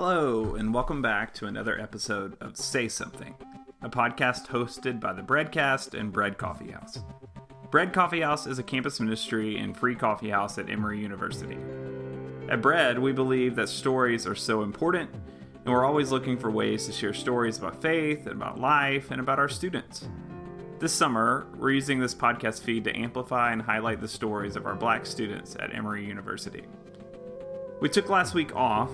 Hello, and welcome back to another episode of Say Something, a podcast hosted by the Breadcast and Bread Coffee House. Bread Coffee House is a campus ministry and free coffee house at Emory University. At Bread, we believe that stories are so important, and we're always looking for ways to share stories about faith and about life and about our students. This summer, we're using this podcast feed to amplify and highlight the stories of our black students at Emory University. We took last week off,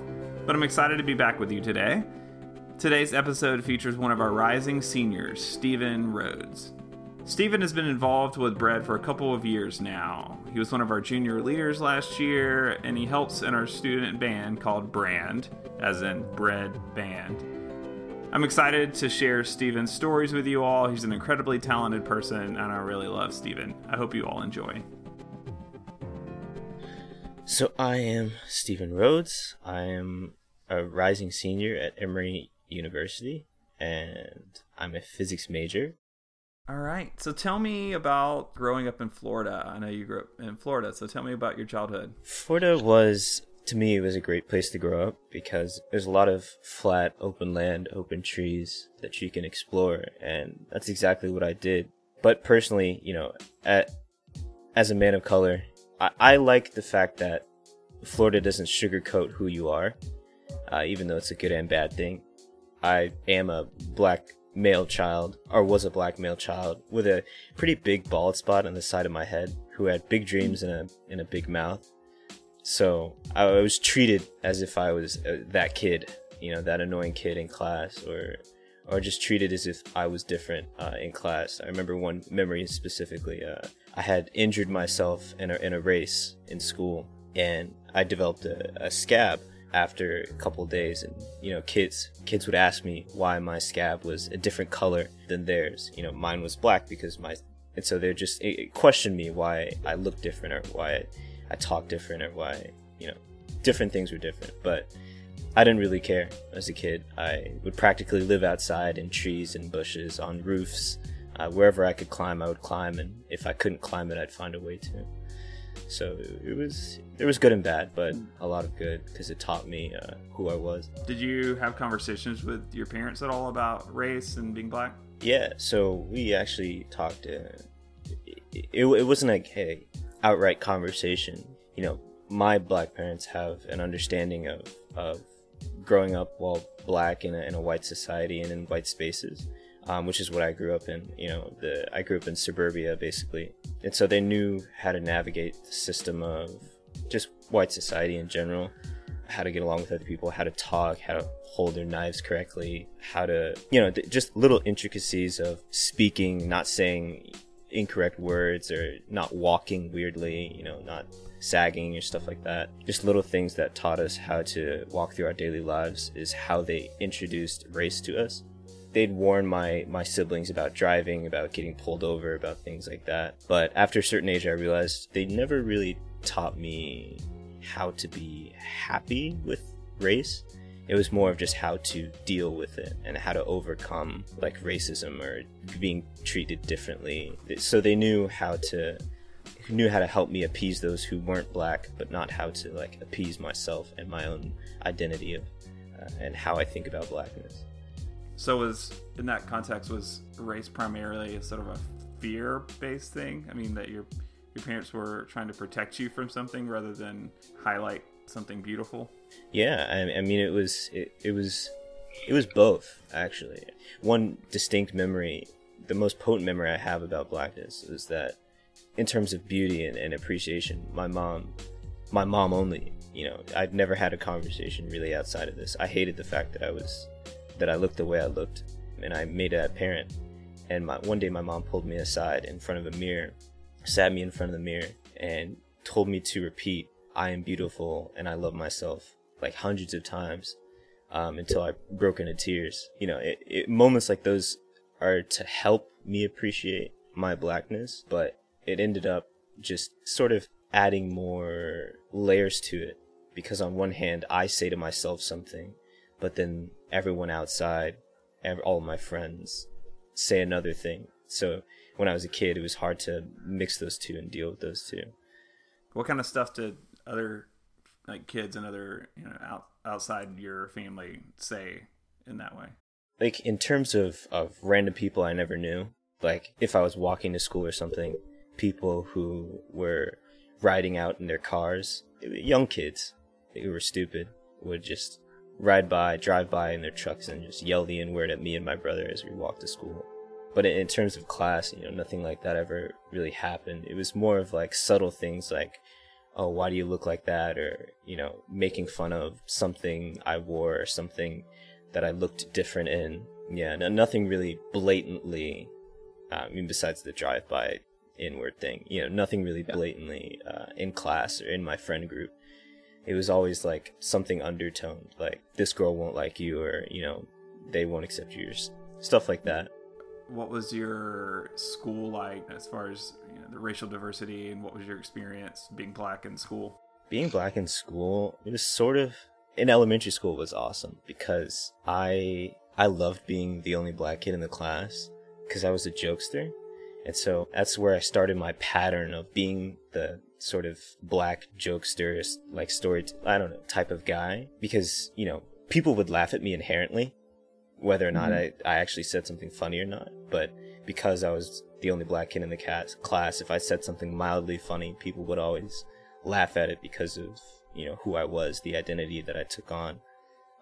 but I'm excited to be back with you today. Today's episode features one of our rising seniors, Stephen Rhodes. Stephen has been involved with Bread for a couple of years now. He was one of our junior leaders last year, and he helps in our student band called Brand, as in Bread Band. I'm excited to share Stephen's stories with you all. He's an incredibly talented person, and I really love Stephen. I hope you all enjoy. So I am Stephen Rhodes. I am a rising senior at Emory University, and I'm a physics major. All right. So tell me about growing up in Florida. I know you grew up in Florida, so tell me about your childhood. Florida was, to me, it was a great place to grow up because there's a lot of flat, open land, open trees that you can explore, and that's exactly what I did. But personally, you know, at, as a man of color, I, I like the fact that Florida doesn't sugarcoat who you are, uh, even though it's a good and bad thing. I am a black male child, or was a black male child, with a pretty big bald spot on the side of my head, who had big dreams and a and a big mouth. So I was treated as if I was uh, that kid, you know, that annoying kid in class, or or just treated as if I was different uh, in class. I remember one memory specifically. Uh, I had injured myself in a in a race in school, and I developed a, a scab after a couple days and you know kids kids would ask me why my scab was a different color than theirs you know mine was black because my and so they just it, questioned me why i looked different or why I, I talk different or why you know different things were different but i didn't really care as a kid i would practically live outside in trees and bushes on roofs uh, wherever i could climb i would climb and if i couldn't climb it i'd find a way to so it was it was good and bad, but a lot of good because it taught me uh, who I was. Did you have conversations with your parents at all about race and being black? Yeah, so we actually talked. Uh, it, it, it wasn't like a outright conversation. You know, my black parents have an understanding of of growing up while black in a, in a white society and in white spaces um, which is what I grew up in. You know, the I grew up in suburbia basically, and so they knew how to navigate the system of just white society in general, how to get along with other people, how to talk, how to hold their knives correctly, how to you know just little intricacies of speaking, not saying incorrect words or not walking weirdly, you know, not sagging or stuff like that. Just little things that taught us how to walk through our daily lives is how they introduced race to us they'd warn my my siblings about driving, about getting pulled over, about things like that. But after a certain age, I realized they never really taught me how to be happy with race. It was more of just how to deal with it and how to overcome like racism or being treated differently. So they knew how to knew how to help me appease those who weren't black, but not how to like appease myself and my own identity of uh, and how I think about blackness. So was in that context was race primarily a sort of a fear based thing? I mean that your your parents were trying to protect you from something rather than highlight something beautiful. Yeah, I, I mean it was it, it was it was both actually. One distinct memory, the most potent memory I have about blackness is that in terms of beauty and, and appreciation, my mom my mom only, you know, I've never had a conversation really outside of this. I hated the fact that I was that I looked the way I looked, and I made it apparent. And my, one day, my mom pulled me aside in front of a mirror, sat me in front of the mirror, and told me to repeat, "I am beautiful and I love myself," like hundreds of times, um, until I broke into tears. You know, it, it, moments like those are to help me appreciate my blackness, but it ended up just sort of adding more layers to it because on one hand I say to myself something but then everyone outside, all my friends, say another thing. So when I was a kid, it was hard to mix those two and deal with those two. What kind of stuff did other like kids and other you know out, outside your family say in that way? Like in terms of of random people I never knew, like if I was walking to school or something, people who were riding out in their cars, young kids who were stupid would just ride by, drive by in their trucks and just yell the N word at me and my brother as we walked to school. But in terms of class, you know, nothing like that ever really happened. It was more of like subtle things like, oh, why do you look like that? Or, you know, making fun of something I wore or something that I looked different in. Yeah, no, nothing really blatantly, uh, I mean, besides the drive by N-word thing, you know, nothing really blatantly uh, in class or in my friend group it was always like something undertoned, like this girl won't like you, or you know, they won't accept you, or stuff like that. What was your school like as far as you know, the racial diversity, and what was your experience being black in school? Being black in school, it was sort of in elementary school was awesome because I I loved being the only black kid in the class because I was a jokester. And so that's where I started my pattern of being the sort of black jokester, like story, I don't know, type of guy. Because, you know, people would laugh at me inherently, whether or not mm-hmm. I, I actually said something funny or not. But because I was the only black kid in the cat class, if I said something mildly funny, people would always laugh at it because of, you know, who I was, the identity that I took on.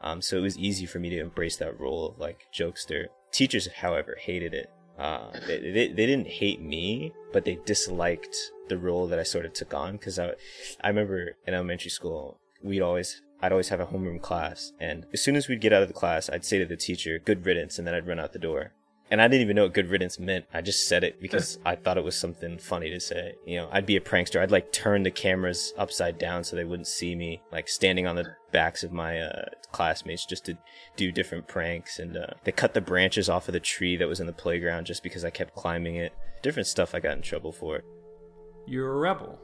Um, so it was easy for me to embrace that role of like jokester. Teachers, however, hated it uh, they, they, they didn't hate me, but they disliked the role that I sort of took on. Cause I, I remember in elementary school, we'd always, I'd always have a homeroom class. And as soon as we'd get out of the class, I'd say to the teacher, good riddance. And then I'd run out the door and I didn't even know what good riddance meant. I just said it because I thought it was something funny to say. You know, I'd be a prankster. I'd like turn the cameras upside down so they wouldn't see me, like standing on the backs of my uh, classmates just to do different pranks. And uh, they cut the branches off of the tree that was in the playground just because I kept climbing it. Different stuff I got in trouble for. You're a rebel.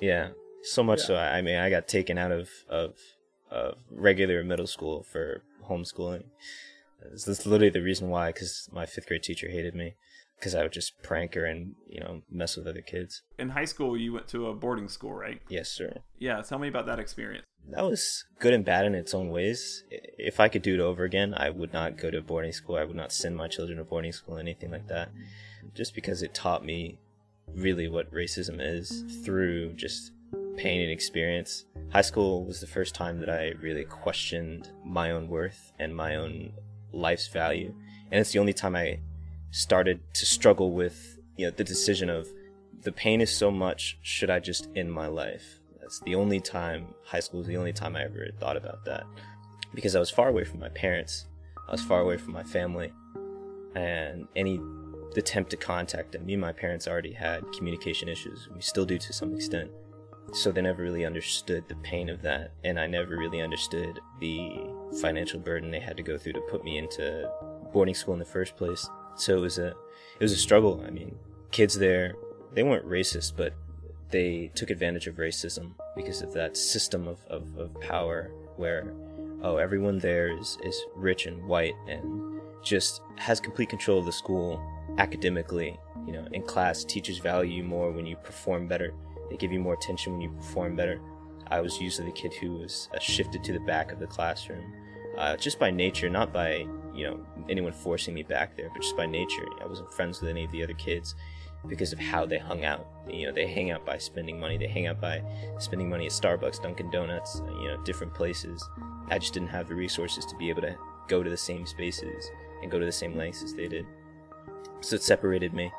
Yeah, so much yeah. so. I mean, I got taken out of of of regular middle school for homeschooling. That's literally the reason why, because my fifth grade teacher hated me, because I would just prank her and you know mess with other kids. In high school, you went to a boarding school, right? Yes, sir. Yeah, tell me about that experience. That was good and bad in its own ways. If I could do it over again, I would not go to boarding school. I would not send my children to boarding school, anything like that, just because it taught me really what racism is through just pain and experience. High school was the first time that I really questioned my own worth and my own life's value. And it's the only time I started to struggle with, you know, the decision of the pain is so much, should I just end my life? That's the only time, high school was the only time I ever thought about that. Because I was far away from my parents, I was far away from my family, and any attempt to contact them, me and my parents already had communication issues. We still do to some extent so they never really understood the pain of that and i never really understood the financial burden they had to go through to put me into boarding school in the first place. So it was a it was a struggle. I mean kids there they weren't racist but they took advantage of racism because of that system of, of, of power where oh everyone there is, is rich and white and just has complete control of the school academically. You know in class teachers value you more when you perform better they give you more attention when you perform better. I was usually the kid who was uh, shifted to the back of the classroom, uh, just by nature, not by you know anyone forcing me back there, but just by nature. I wasn't friends with any of the other kids because of how they hung out. You know, they hang out by spending money. They hang out by spending money at Starbucks, Dunkin' Donuts, you know, different places. I just didn't have the resources to be able to go to the same spaces and go to the same lengths as they did. So it separated me,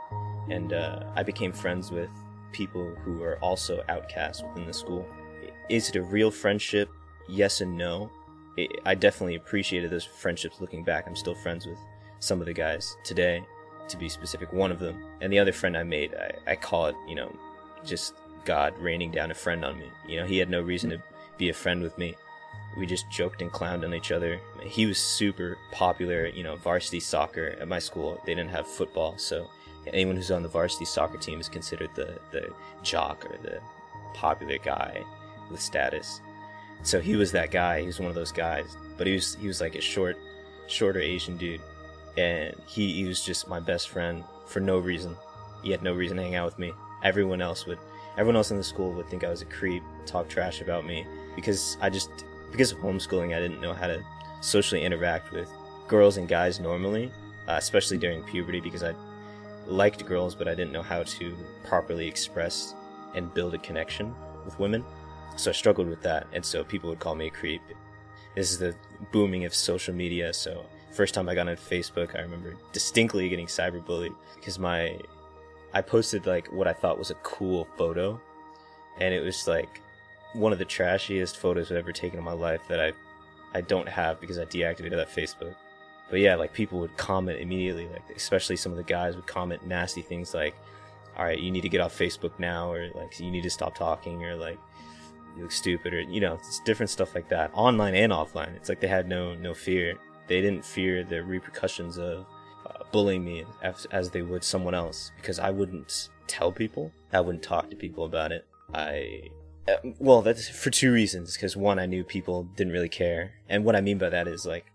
and uh, I became friends with people who are also outcasts within the school. Is it a real friendship? Yes and no. I definitely appreciated those friendships looking back. I'm still friends with some of the guys today, to be specific, one of them. And the other friend I made, I, I call it, you know, just God raining down a friend on me. You know, he had no reason to be a friend with me. We just joked and clowned on each other. He was super popular, you know, varsity soccer at my school. They didn't have football, so anyone who's on the varsity soccer team is considered the, the jock or the popular guy with status. So he was that guy. He was one of those guys. But he was he was like a short, shorter Asian dude, and he, he was just my best friend for no reason. He had no reason to hang out with me. Everyone else would, everyone else in the school would think I was a creep, talk trash about me, because I just because of homeschooling, I didn't know how to socially interact with girls and guys normally, uh, especially during puberty, because I liked girls, but I didn't know how to properly express and build a connection with women. So I struggled with that, and so people would call me a creep. This is the booming of social media, so first time I got on Facebook, I remember distinctly getting cyberbullied because my I posted like what I thought was a cool photo, and it was like one of the trashiest photos I've ever taken in my life that I I don't have because I deactivated that Facebook. But yeah, like people would comment immediately, like especially some of the guys would comment nasty things like, "All right, you need to get off Facebook now," or like, "You need to stop talking," or like, "You look stupid," or you know, it's different stuff like that, online and offline. It's like they had no no fear. They didn't fear the repercussions of uh, bullying me as, as they would someone else because I wouldn't tell people. I wouldn't talk to people about it. I uh, well, that's for two reasons. Because one, I knew people didn't really care, and what I mean by that is like,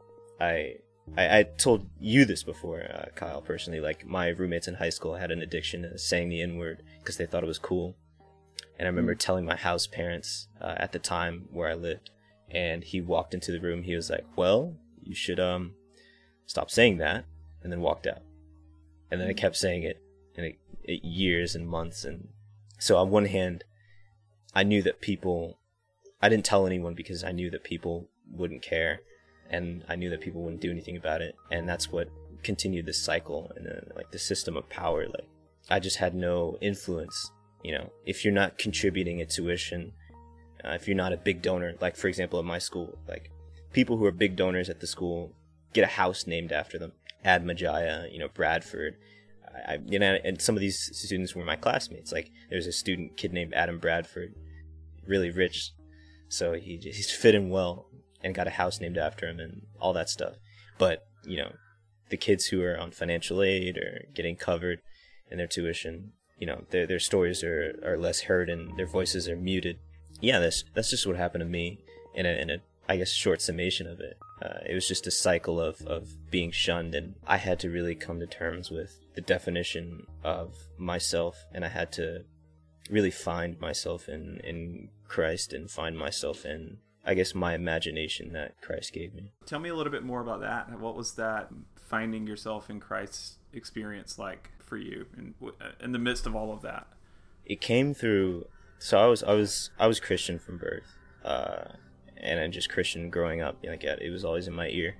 I I, I told you this before, uh, Kyle. Personally, like my roommates in high school had an addiction to saying the N word because they thought it was cool, and I remember telling my house parents uh, at the time where I lived, and he walked into the room. He was like, "Well, you should um stop saying that," and then walked out. And then I kept saying it, and it, it years and months, and so on one hand, I knew that people, I didn't tell anyone because I knew that people wouldn't care, and I knew that people wouldn't do anything about it, and that's what continued this cycle and then like the system of power. Like I just had no influence. You know, if you're not contributing a tuition, uh, if you're not a big donor, like for example at my school, like people who are big donors at the school get a house named after them. Ad Majaya, you know, Bradford. I, you know, and some of these students were my classmates. Like, there's a student kid named Adam Bradford, really rich, so he he's fit in well and got a house named after him and all that stuff. But you know, the kids who are on financial aid or getting covered in their tuition, you know, their their stories are, are less heard and their voices are muted. Yeah, that's that's just what happened to me in a in a I guess short summation of it. Uh, it was just a cycle of, of being shunned, and I had to really come to terms with the definition of myself, and I had to really find myself in, in Christ and find myself in, I guess, my imagination that Christ gave me. Tell me a little bit more about that. What was that finding yourself in Christ experience like for you in, in the midst of all of that? It came through. So I was I was I was Christian from birth. Uh, and I'm just Christian growing up. Like it was always in my ear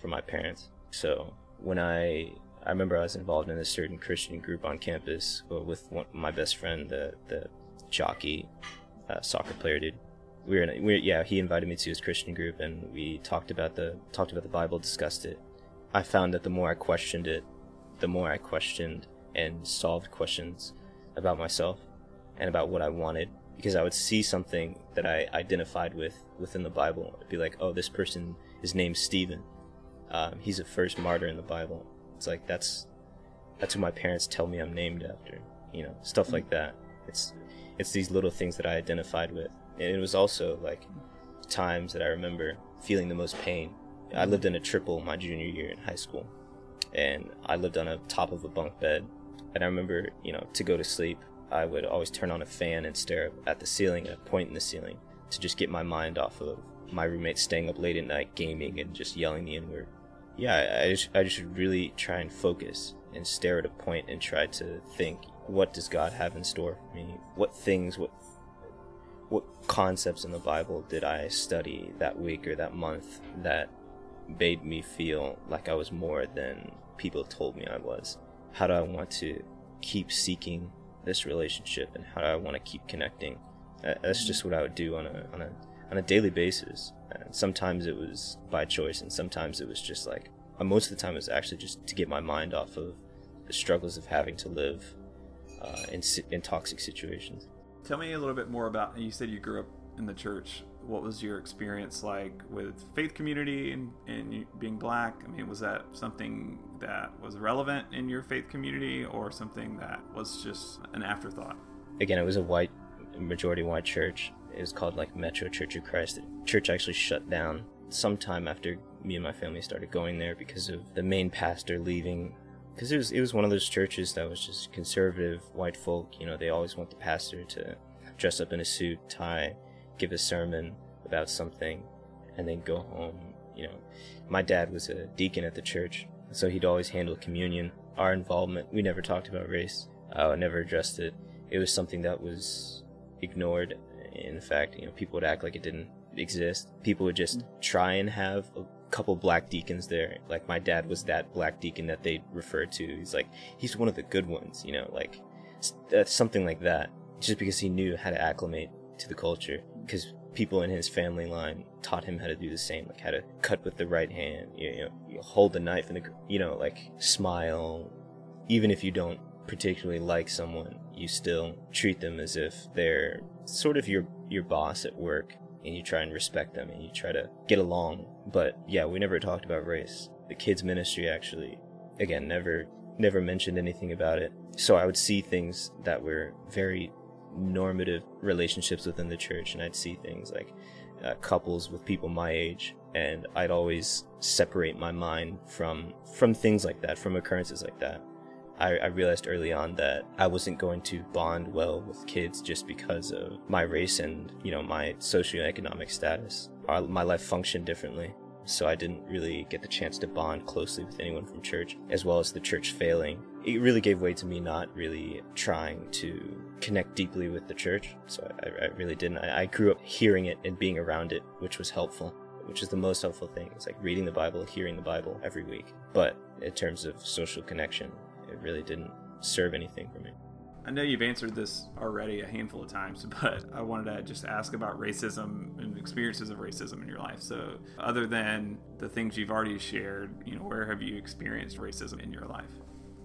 from my parents. So when I I remember I was involved in a certain Christian group on campus with one, my best friend, the the jockey, uh, soccer player dude. We were in we yeah he invited me to his Christian group and we talked about the talked about the Bible, discussed it. I found that the more I questioned it, the more I questioned and solved questions about myself and about what I wanted because I would see something that I identified with within the Bible. It'd be like, oh, this person is named Stephen. Um, he's the first martyr in the Bible. It's like that's that's who my parents tell me I'm named after. You know, stuff like that. It's it's these little things that I identified with, and it was also like times that I remember feeling the most pain. I lived in a triple my junior year in high school, and I lived on a top of a bunk bed. And I remember, you know, to go to sleep, I would always turn on a fan and stare at the ceiling, at a point in the ceiling, to just get my mind off of my roommate staying up late at night gaming and just yelling the N word. Yeah, I just, I just really try and focus and stare at a point and try to think, what does God have in store for me? What things, what what concepts in the Bible did I study that week or that month that made me feel like I was more than people told me I was? How do I want to keep seeking this relationship and how do I want to keep connecting. That's just what I would do on a on a on a daily basis. And sometimes it was by choice, and sometimes it was just like uh, most of the time it was actually just to get my mind off of the struggles of having to live uh, in in toxic situations. Tell me a little bit more about. You said you grew up in the church. What was your experience like with faith community and, and being black? I mean, was that something that was relevant in your faith community or something that was just an afterthought? Again, it was a white, majority white church. It was called like Metro Church of Christ. The church actually shut down sometime after me and my family started going there because of the main pastor leaving. Because it was it was one of those churches that was just conservative white folk. You know, they always want the pastor to dress up in a suit, tie, give a sermon, about something and then go home. You know, my dad was a deacon at the church, so he'd always handle communion. Our involvement, we never talked about race, uh, never addressed it. It was something that was ignored. In fact, you know, people would act like it didn't exist. People would just try and have a couple black deacons there. Like my dad was that black deacon that they referred to. He's like, he's one of the good ones, you know, like uh, something like that. Just because he knew how to acclimate to the culture. Because people in his family line taught him how to do the same, like how to cut with the right hand, you know, you hold the knife and the, you know, like smile. Even if you don't particularly like someone, you still treat them as if they're sort of your your boss at work, and you try and respect them and you try to get along. But yeah, we never talked about race. The kids ministry actually, again, never never mentioned anything about it. So I would see things that were very normative relationships within the church, and I'd see things like uh, couples with people my age, and I'd always separate my mind from from things like that, from occurrences like that. I, I realized early on that I wasn't going to bond well with kids just because of my race and you know my socioeconomic status. My life functioned differently, so I didn't really get the chance to bond closely with anyone from church, as well as the church failing. It really gave way to me not really trying to connect deeply with the church, so I, I really didn't. I grew up hearing it and being around it, which was helpful which is the most helpful thing. It's like reading the Bible, hearing the Bible every week. But in terms of social connection, it really didn't serve anything for me. I know you've answered this already a handful of times, but I wanted to just ask about racism and experiences of racism in your life. So, other than the things you've already shared, you know, where have you experienced racism in your life?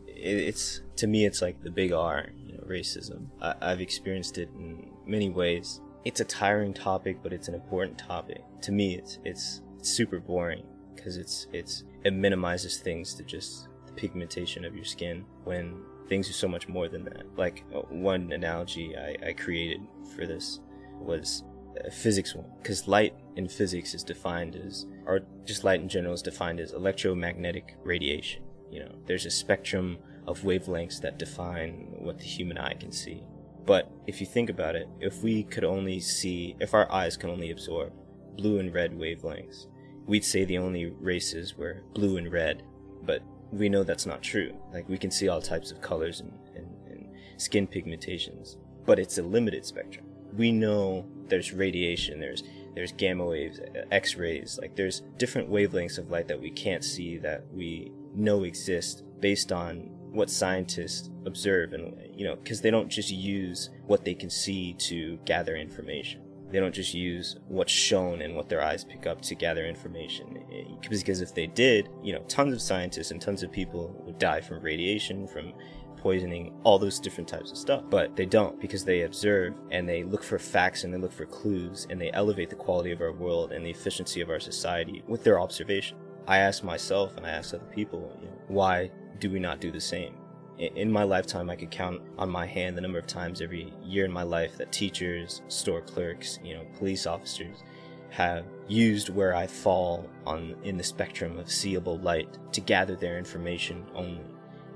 It's to me, it's like the big R, you know, racism. I, I've experienced it in many ways. It's a tiring topic, but it's an important topic. To me, it's it's, super boring because it's it's it minimizes things to just pigmentation of your skin when things are so much more than that. Like uh, one analogy I, I created for this was a physics one, because light in physics is defined as, or just light in general is defined as electromagnetic radiation. You know, there's a spectrum of wavelengths that define what the human eye can see. But if you think about it, if we could only see, if our eyes can only absorb blue and red wavelengths, we'd say the only races were blue and red. But we know that's not true. Like we can see all types of colors and, and, and skin pigmentations, but it's a limited spectrum. We know there's radiation, there's there's gamma waves, X-rays, like there's different wavelengths of light that we can't see that we know exist based on what scientists observe and you know because they don't just use what they can see to gather information they don't just use what's shown and what their eyes pick up to gather information. Because if they did, you know, tons of scientists and tons of people would die from radiation, from poisoning, all those different types of stuff. But they don't because they observe and they look for facts and they look for clues and they elevate the quality of our world and the efficiency of our society with their observation. I ask myself and I ask other people, you know, why do we not do the same? In my lifetime, I could count on my hand the number of times every year in my life that teachers, store clerks, you know, police officers have used where I fall on in the spectrum of seeable light to gather their information only,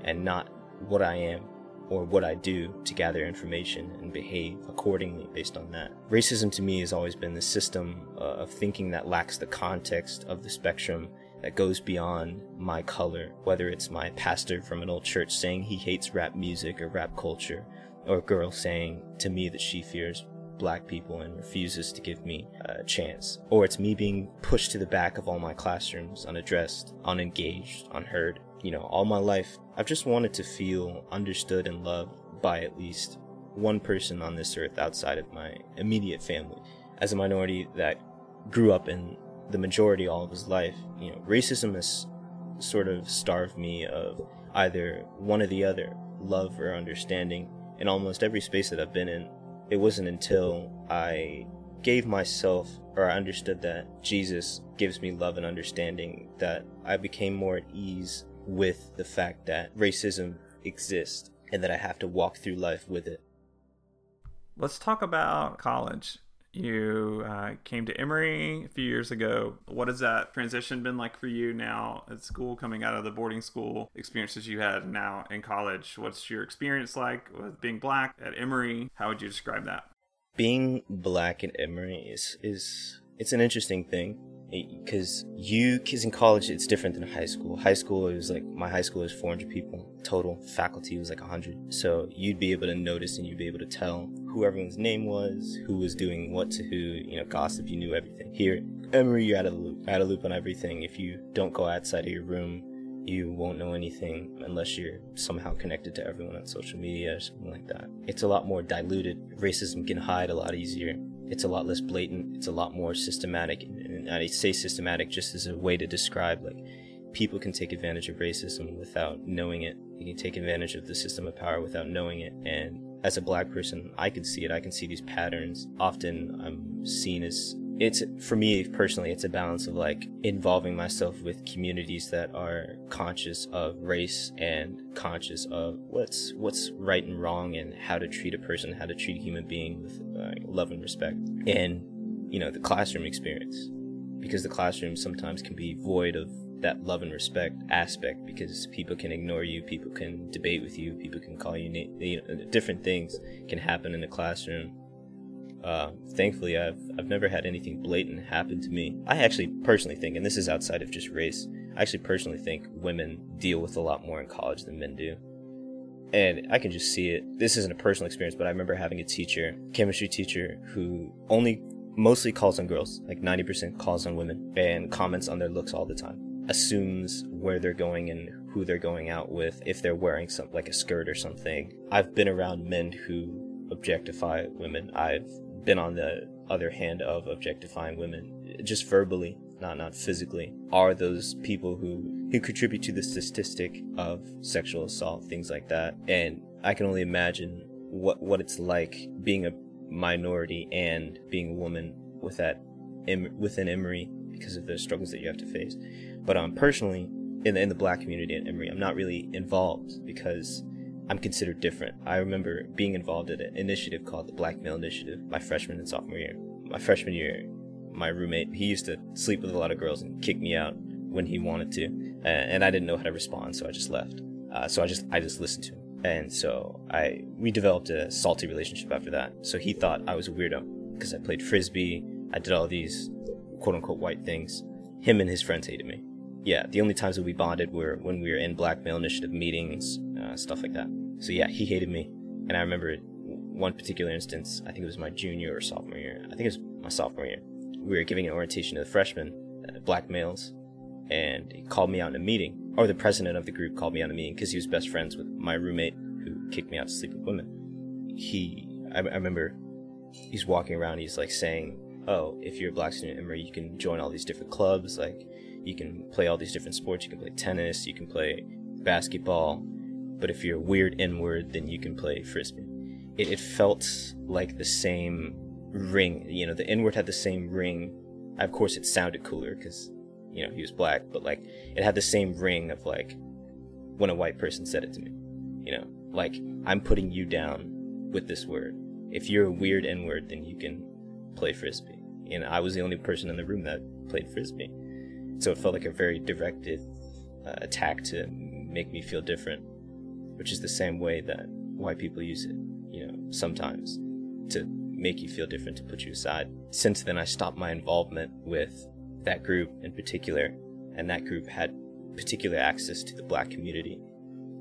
and not what I am or what I do to gather information and behave accordingly based on that. Racism to me has always been the system uh, of thinking that lacks the context of the spectrum that goes beyond my color, whether it's my pastor from an old church saying he hates rap music or rap culture, or a girl saying to me that she fears black people and refuses to give me a chance, or it's me being pushed to the back of all my classrooms, unaddressed, unengaged, unheard. You know, all my life, I've just wanted to feel understood and loved by at least one person on this earth outside of my immediate family. As a minority that grew up in the majority all of his life, you know, racism has sort of starved me of either one or the other, love or understanding. In almost every space that I've been in, it wasn't until I gave myself or I understood that Jesus gives me love and understanding that I became more at ease with the fact that racism exists and that I have to walk through life with it. Let's talk about college. You uh, came to Emory a few years ago. What has that transition been like for you now at school, coming out of the boarding school experiences you had now in college? What's your experience like with being black at Emory? How would you describe that? Being black at Emory is, is it's an interesting thing because you kids in college it's different than high school. High school it was like my high school was 400 people total. Faculty was like 100 so you'd be able to notice and you'd be able to tell who everyone's name was who was doing what to who you know gossip you knew everything. Here emory you're out of the loop. Out of the loop on everything. If you don't go outside of your room you won't know anything unless you're somehow connected to everyone on social media or something like that. It's a lot more diluted. Racism can hide a lot easier it's a lot less blatant it's a lot more systematic and i say systematic just as a way to describe like people can take advantage of racism without knowing it. You can take advantage of the system of power without knowing it. And as a black person i can see it. I can see these patterns. Often i'm seen as it's for me personally it's a balance of like involving myself with communities that are conscious of race and conscious of what's what's right and wrong and how to treat a person how to treat a human being with uh, love and respect. And you know the classroom experience. Because the classroom sometimes can be void of that love and respect aspect because people can ignore you people can debate with you people can call you, na- you know, different things can happen in the classroom uh, thankfully, I've I've never had anything blatant happen to me. I actually personally think, and this is outside of just race, I actually personally think women deal with a lot more in college than men do. And I can just see it. This isn't a personal experience, but I remember having a teacher, chemistry teacher, who only mostly calls on girls, like 90% calls on women, and comments on their looks all the time. Assumes where they're going and who they're going out with, if they're wearing something like a skirt or something. I've been around men who objectify women. I've been on the other hand of objectifying women just verbally not not physically are those people who who contribute to the statistic of sexual assault things like that. And i can only imagine what what it's like being a minority and being a woman with that within emory because of the struggles that you have to face. But um personally in the, in the black community at emory i'm not really involved because I'm considered different. I remember being involved in an initiative called the Black Male Initiative my freshman and sophomore year. My freshman year, my roommate, he used to sleep with a lot of girls and kick me out when he wanted to, and I didn't know how to respond, so I just left. Uh, so I just I just listened to him, and so I we developed a salty relationship after that. So he thought I was a weirdo because I played frisbee, I did all these quote unquote white things. Him and his friends hated me. Yeah, the only times that we bonded were when we were in Black Male Initiative meetings, uh, stuff like that. So yeah, he hated me, and I remember one particular instance. I think it was my junior or sophomore year. I think it was my sophomore year. We were giving an orientation to the freshmen, uh, black males, and he called me out in a meeting, or the president of the group called me out in a meeting because he was best friends with my roommate who kicked me out to sleep with women. He, I, I remember, he's walking around. He's like saying, "Oh, if you're a black student at Emory, you can join all these different clubs. Like, you can play all these different sports. You can play tennis. You can play basketball." But if you're a weird N-word, then you can play frisbee. It, it felt like the same ring. You know, the N-word had the same ring. Of course, it sounded cooler because you know he was black, but like it had the same ring of like when a white person said it to me. You know, like I'm putting you down with this word. If you're a weird N-word, then you can play frisbee. And I was the only person in the room that played frisbee, so it felt like a very directed uh, attack to make me feel different which is the same way that white people use it, you know, sometimes to make you feel different, to put you aside. Since then, I stopped my involvement with that group in particular, and that group had particular access to the black community.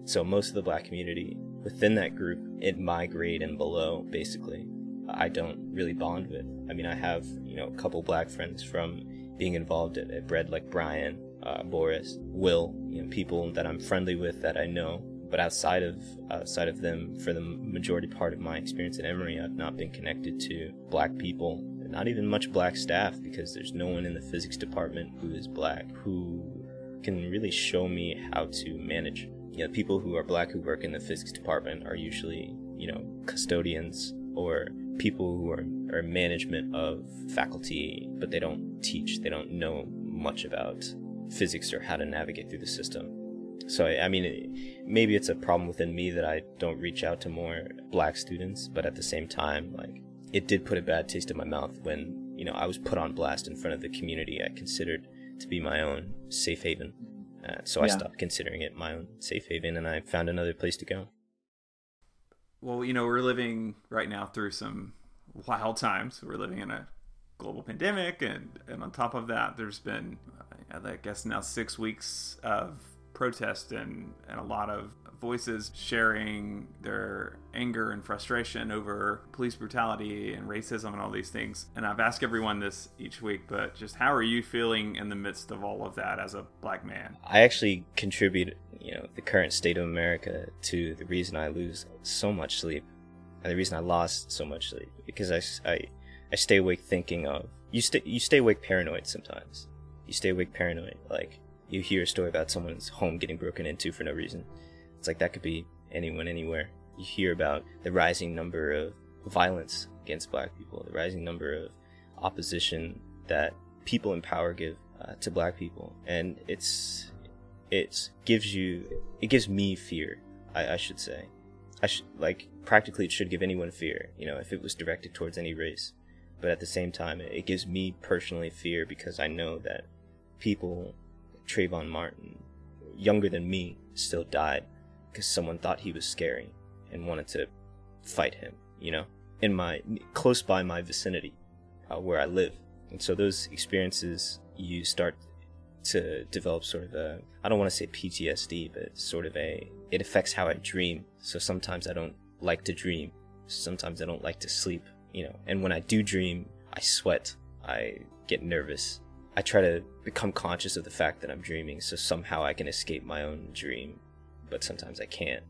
So most of the black community within that group, in my grade and below, basically, I don't really bond with. I mean, I have, you know, a couple black friends from being involved at, at Bread like Brian, uh, Boris, Will, you know, people that I'm friendly with that I know but outside of outside of them, for the majority part of my experience at Emory, I've not been connected to black people, not even much black staff, because there's no one in the physics department who is black who can really show me how to manage. You know, people who are black who work in the physics department are usually, you know, custodians or people who are, are management of faculty, but they don't teach, they don't know much about physics or how to navigate through the system. So, I mean, maybe it's a problem within me that I don't reach out to more black students, but at the same time, like, it did put a bad taste in my mouth when, you know, I was put on blast in front of the community I considered to be my own safe haven. Uh, so I stopped considering it my own safe haven and I found another place to go. Well, you know, we're living right now through some wild times. We're living in a global pandemic, and and on top of that, there's been I guess now six weeks of protest and and a lot of voices sharing their anger and frustration over police brutality and racism and all these things. And I've asked everyone this each week, but just how are you feeling in the midst of all of that as a black man? I actually contribute, you know, the current state of America to the reason I lose so much sleep. And the reason I lost so much sleep because I, I, I stay awake thinking of you stay you stay awake paranoid sometimes. You stay awake paranoid like you hear a story about someone's home getting broken into for no reason it's like that could be anyone, anywhere. You hear about the rising number of violence against black people, the rising number of opposition that people in power give uh, to black people, and it's it gives you it gives me fear. I, I should say, I like practically it should give anyone fear. You know, if it was directed towards any race, but at the same time, it gives me personally fear because I know that people, Trayvon Martin, younger than me, still died because someone thought he was scary and wanted to fight him, you know, in my close by my vicinity uh, where I live. And so those experiences, you start to develop sort of a, I don't want to say PTSD, but sort of a, it affects how I dream. So sometimes I don't like to dream. Sometimes I don't like to sleep, you know, and when I do dream, I sweat. I get nervous. I try to become conscious of the fact that I'm dreaming so somehow I can escape my own dream but sometimes I can't.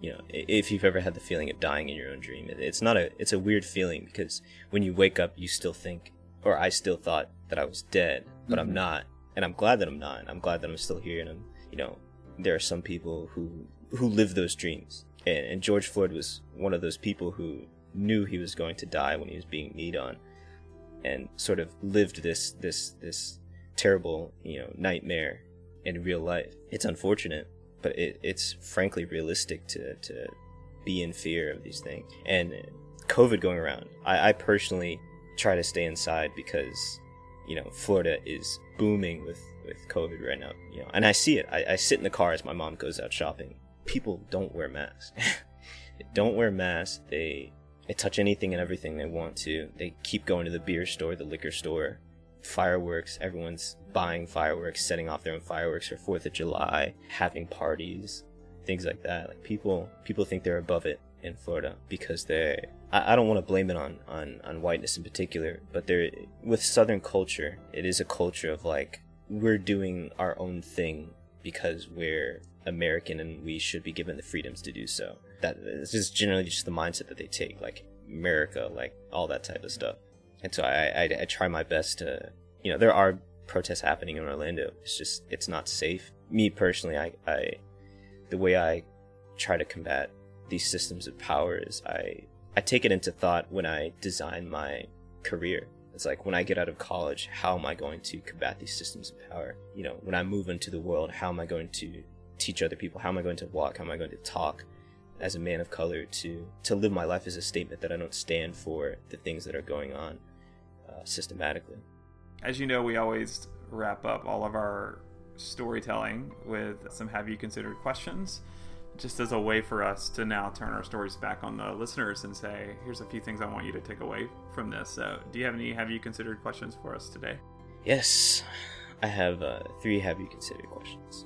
You know, if you've ever had the feeling of dying in your own dream, it's not a it's a weird feeling because when you wake up, you still think, or I still thought that I was dead, but mm-hmm. I'm not, and I'm glad that I'm not. I'm glad that I'm still here, and I'm, you know, there are some people who who live those dreams, and, and George Floyd was one of those people who knew he was going to die when he was being kneed on, and sort of lived this this this terrible you know nightmare in real life. It's unfortunate, but it, it's frankly realistic to, to be in fear of these things. And COVID going around, I, I personally try to stay inside because, you know, Florida is booming with, with COVID right now. You know, and I see it. I, I sit in the car as my mom goes out shopping. People don't wear masks. don't wear masks. They they touch anything and everything they want to. They keep going to the beer store, the liquor store, fireworks. Everyone's buying fireworks, setting off their own fireworks for Fourth of July, having parties, things like that. Like people, people think they're above it in Florida because they. I, I don't want to blame it on, on on whiteness in particular, but there with Southern culture, it is a culture of like we're doing our own thing because we're American and we should be given the freedoms to do so. That is just generally just the mindset that they take, like America, like all that type of stuff and so I, I, I try my best to you know there are protests happening in Orlando. It's just it's not safe. Me personally, I, I the way I try to combat these systems of power is I I take it into thought when I design my career. It's like when I get out of college, how am I going to combat these systems of power? You know, when I move into the world, how am I going to teach other people? How am I going to walk? How am I going to talk as a man of color to to live my life as a statement that I don't stand for the things that are going on uh, systematically. As you know, we always wrap up all of our storytelling with some have you considered questions just as a way for us to now turn our stories back on the listeners and say here's a few things i want you to take away from this. So do you have any have you considered questions for us today? Yes i have uh, three have you considered questions.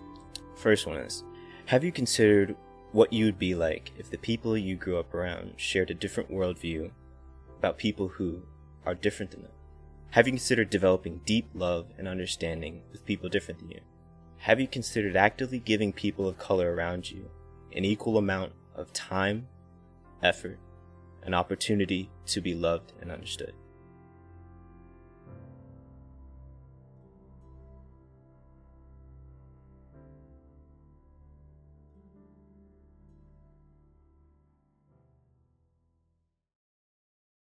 First one is have you considered what you'd be like if the people you grew up around shared a different worldview about people who are different than them? Have you considered developing deep love and understanding with people different than you? Have you considered actively giving people of color around you an equal amount of time, effort, and opportunity to be loved and understood?